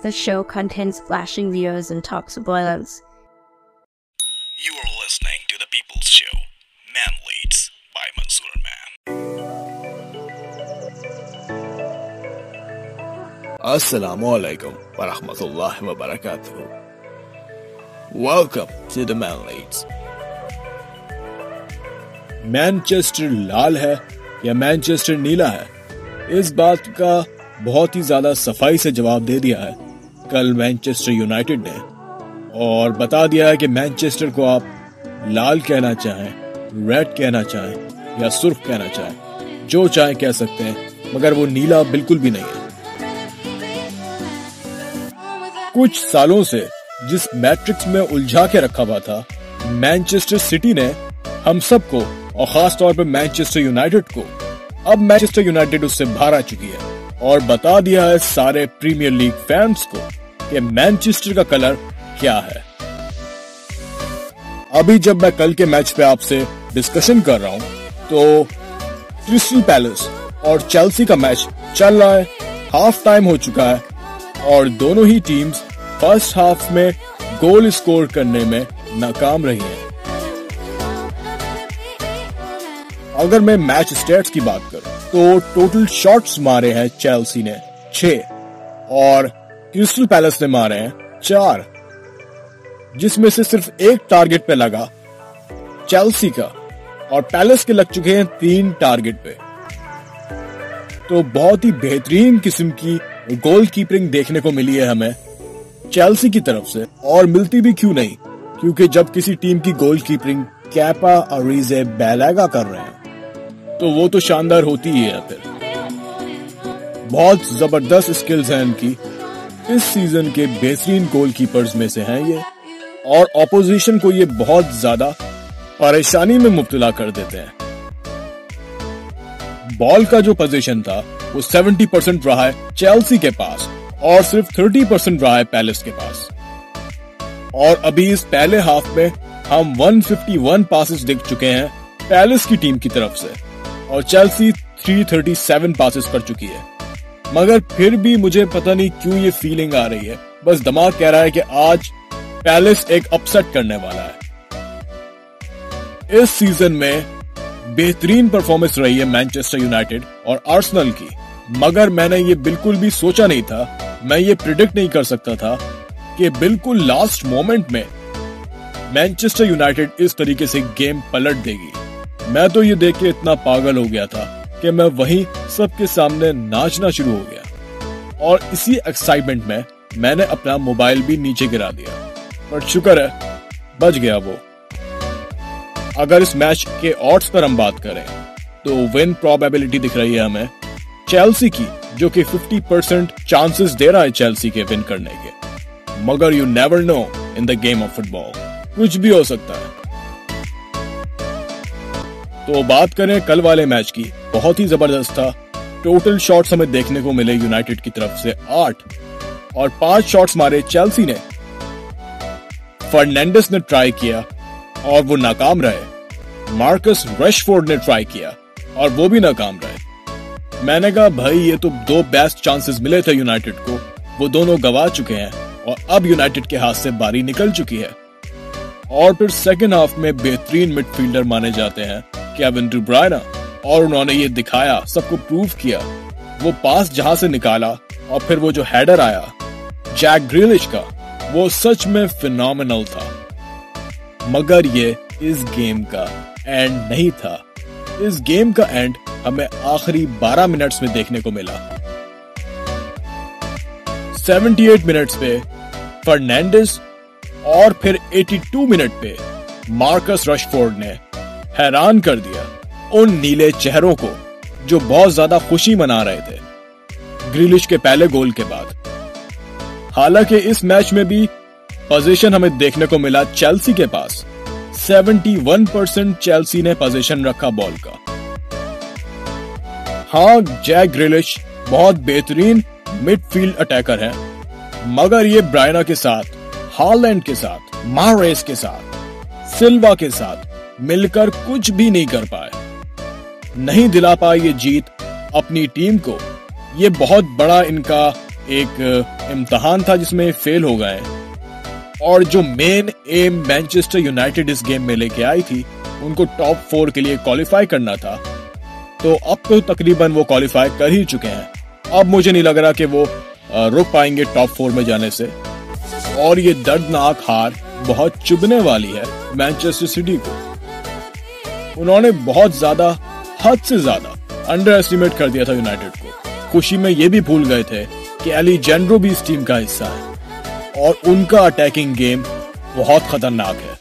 The show contains flashing videos and talks of violence. You are listening to the People's Show, Man Leads by Mansoor Man. Assalamu alaikum wa rahmatullahi wa barakatuh. Welcome to the Man Leads. Manchester لال ہے یا Manchester نیلا ہے اس بات کا بہت ہی زیادہ صفائی سے جواب دے دیا ہے کل مینچسٹر یونائٹڈ نے اور بتا دیا ہے کہ مینچسٹر کو آپ لال کہنا چاہیں، ریڈ کہنا چاہیں یا سرخ کہنا چاہیں، جو چاہیں کہہ سکتے ہیں، مگر وہ نیلا بالکل بھی نہیں ہے۔ کچھ سالوں سے جس میٹرکس میں الجھا کے رکھا ہوا تھا، مینچسٹر سٹی نے ہم سب کو اور خاص طور پہ مینچسٹر یونائٹڈ کو، اب مینچسٹر یونائٹڈ اس سے باہر آ چکی ہے۔ اور بتا دیا ہے سارے پریمیئر لیگ فینس کو کہ مینچسٹر کا کلر کیا ہے۔ ابھی جب میں کل کے میچ پہ آپ سے ڈسکشن کر رہا ہوں، تو کرسٹل پیلس اور چیلسی کا میچ چل رہا ہے ہاف ٹائم ہو چکا ہے اور دونوں ہی ٹیمز فرسٹ ہاف میں گول اسکور کرنے میں ناکام رہی ہیں۔ اگر میں میچ سٹیٹس کی بات کروں تو ٹوٹل شارٹس مارے ہیں چیلسی نے چھ اور کرسٹل پیلس نے مارے ہیں چار جس میں سے صرف ایک ٹارگٹ پہ لگا چیلسی کا اور پیلس کے لگ چکے ہیں تین ٹارگٹ پہ۔ تو بہت ہی بہترین قسم کی گول کیپرنگ دیکھنے کو ملی ہے ہمیں چیلسی کی طرف سے اور ملتی بھی کیوں نہیں؟ کیونکہ جب کسی ٹیم کی گول کیپرنگ کیپا اور ریزے بیلاگا کر رہے ہیں۔ تو وہ تو شاندار ہوتی ہی ہے پھر۔ بہت زبردست اسکلز ہیں ان کی۔ اس سیزن کے بہترین گول کیپرز میں سے ہیں یہ۔ اور اپوزیشن کو یہ بہت زیادہ پریشانی میں مبتلا کر دیتے ہیں۔ بال کا جو پوزیشن تھا، وہ سیونٹی پرسینٹ رہا ہے چیلسی کے پاس اور صرف تھرٹی پرسینٹ رہا ہے پیلس کے پاس۔ اور ابھی اس پہلے ہاف میں ہم 151 پاسز دیکھ چکے ہیں پیلس کی ٹیم کی طرف سے۔ اور چیلسی 337 پاسز کر چکی ہے۔ مگر پھر بھی مجھے پتہ نہیں کیوں یہ فیلنگ آ رہی ہے۔ بس دماغ کہہ رہا ہے کہ آج پیلس ایک اپسٹ کرنے والا ہے۔ اس سیزن میں بہترین پرفارمنس رہی ہے مینچسٹر یونائٹڈ اور آرسنل کی۔ مگر میں نے یہ بالکل بھی سوچا نہیں تھا، میں یہ پریڈکٹ نہیں کر سکتا تھا کہ بالکل لاسٹ مومنٹ میں مینچسٹر یونائٹڈ اس طریقے سے گیم پلٹ دے گی۔ میں تو یہ دیکھ کے اتنا پاگل ہو گیا تھا کہ میں وہیں سب کے سامنے ناچنا شروع ہو گیا۔ اور اسی ایکسائٹمنٹ میں میں نے اپنا موبائل بھی نیچے گرا دیا۔ بٹ شکر ہے، بچ گیا وہ۔ اگر اس میچ کے آٹس پر ہم بات کریں، تو ون پرابیبلٹی دکھ رہی ہے ہمیں چیلسی کی، جو کہ 50% چانسز دے رہا ہے چیلسی کے ون کرنے کے۔ مگر you never know in the game of football کچھ بھی ہو سکتا ہے۔ تو بات کریں کل والے میچ کی۔ بہت ہی زبردست تھا۔ ٹوٹل شاٹس ہمیں دیکھنے کو ملے یونائٹڈ کی طرف سے آٹھ۔ اور پانچ شاٹس مارے چیلسی نے۔ فرنینڈس نے ٹرائی کیا اور وہ ناکام رہے۔ مارکس ریش فورڈ نے ٹرائی کیا اور وہ بھی ناکام رہے۔ میں نے کہا، بھائی، یہ تو دو بیسٹ چانسز ملے تھے یونائٹڈ کو۔ وہ دونوں گوا چکے ہیں اور اب یونائٹڈ کے ہاتھ سے باری نکل چکی ہے۔ اور پھر سیکنڈ ہاف میں بہترین مڈ فیلڈر مانے جاتے ہیں۔ کیون ڈو برائنا اور انہوں نے یہ دکھایا، سب کو پروف کیا۔ وہ پاس جہاں سے نکالا اور پھر وہ جو ہیڈر آیا، جیک گریلش کا، وہ سچ میں فینومنل تھا۔ مگر یہ اس گیم کا اینڈ نہیں تھا۔ اس گیم کا اینڈ ہمیں آخری بارہ منٹس میں دیکھنے کو ملا۔ سیونٹی ایٹ منٹس پہ فرنینڈس اور پھر ایٹی ٹو منٹ پہ مارکس رشفورڈ نے حیران کر دیا ان نیلے چہروں کو جو بہت زیادہ خوشی منا رہے تھے۔ گریلش کے پہلے گول کے بعد۔ حالانکہ اس میچ میں بھی پوزیشن ہمیں دیکھنے کو ملا چیلسی کے پاس۔ سیونٹی ون پرسینٹ چیلسی نے پوزیشن رکھا بال کا۔ ہاں جیک گریلش بہت بہترین مڈ فیلڈ اٹیکر ہے مگر یہ برائنا کے ساتھ، ہالینڈ کے ساتھ مہاریس کے ساتھ، سلوا کے ساتھ مل کر کچھ بھی نہیں کر پائے۔ نہیں دلا پائے یہ جیت اپنی ٹیم کو۔ یہ بہت بڑا ان کا ایک امتحان تھا جس میں فیل ہو گئے۔ اور جو مین ایم مینچسٹر یونائٹڈ اس گیم میں لے کے آئی تھی، ان کو ٹاپ فور کے لیے کوالیفائی کرنا تھا۔ تو اب تو تقریباً وہ کوالیفائی کر ہی چکے ہیں۔ اب مجھے نہیں لگ رہا کہ وہ رک پائیں گے ٹاپ فور میں جانے سے۔ اور یہ دردناک ہار بہت چبنے والی ہے مینچسٹر سٹی کو۔ انہوں نے بہت زیادہ، حد سے زیادہ انڈر ایسٹیمیٹ کر دیا تھا یونائٹڈ کو۔ خوشی میں یہ بھی بھول گئے تھے کہ علی جینڈرو بھی اس ٹیم کا حصہ ہے اور ان کا اٹیکنگ گیم بہت خطرناک ہے۔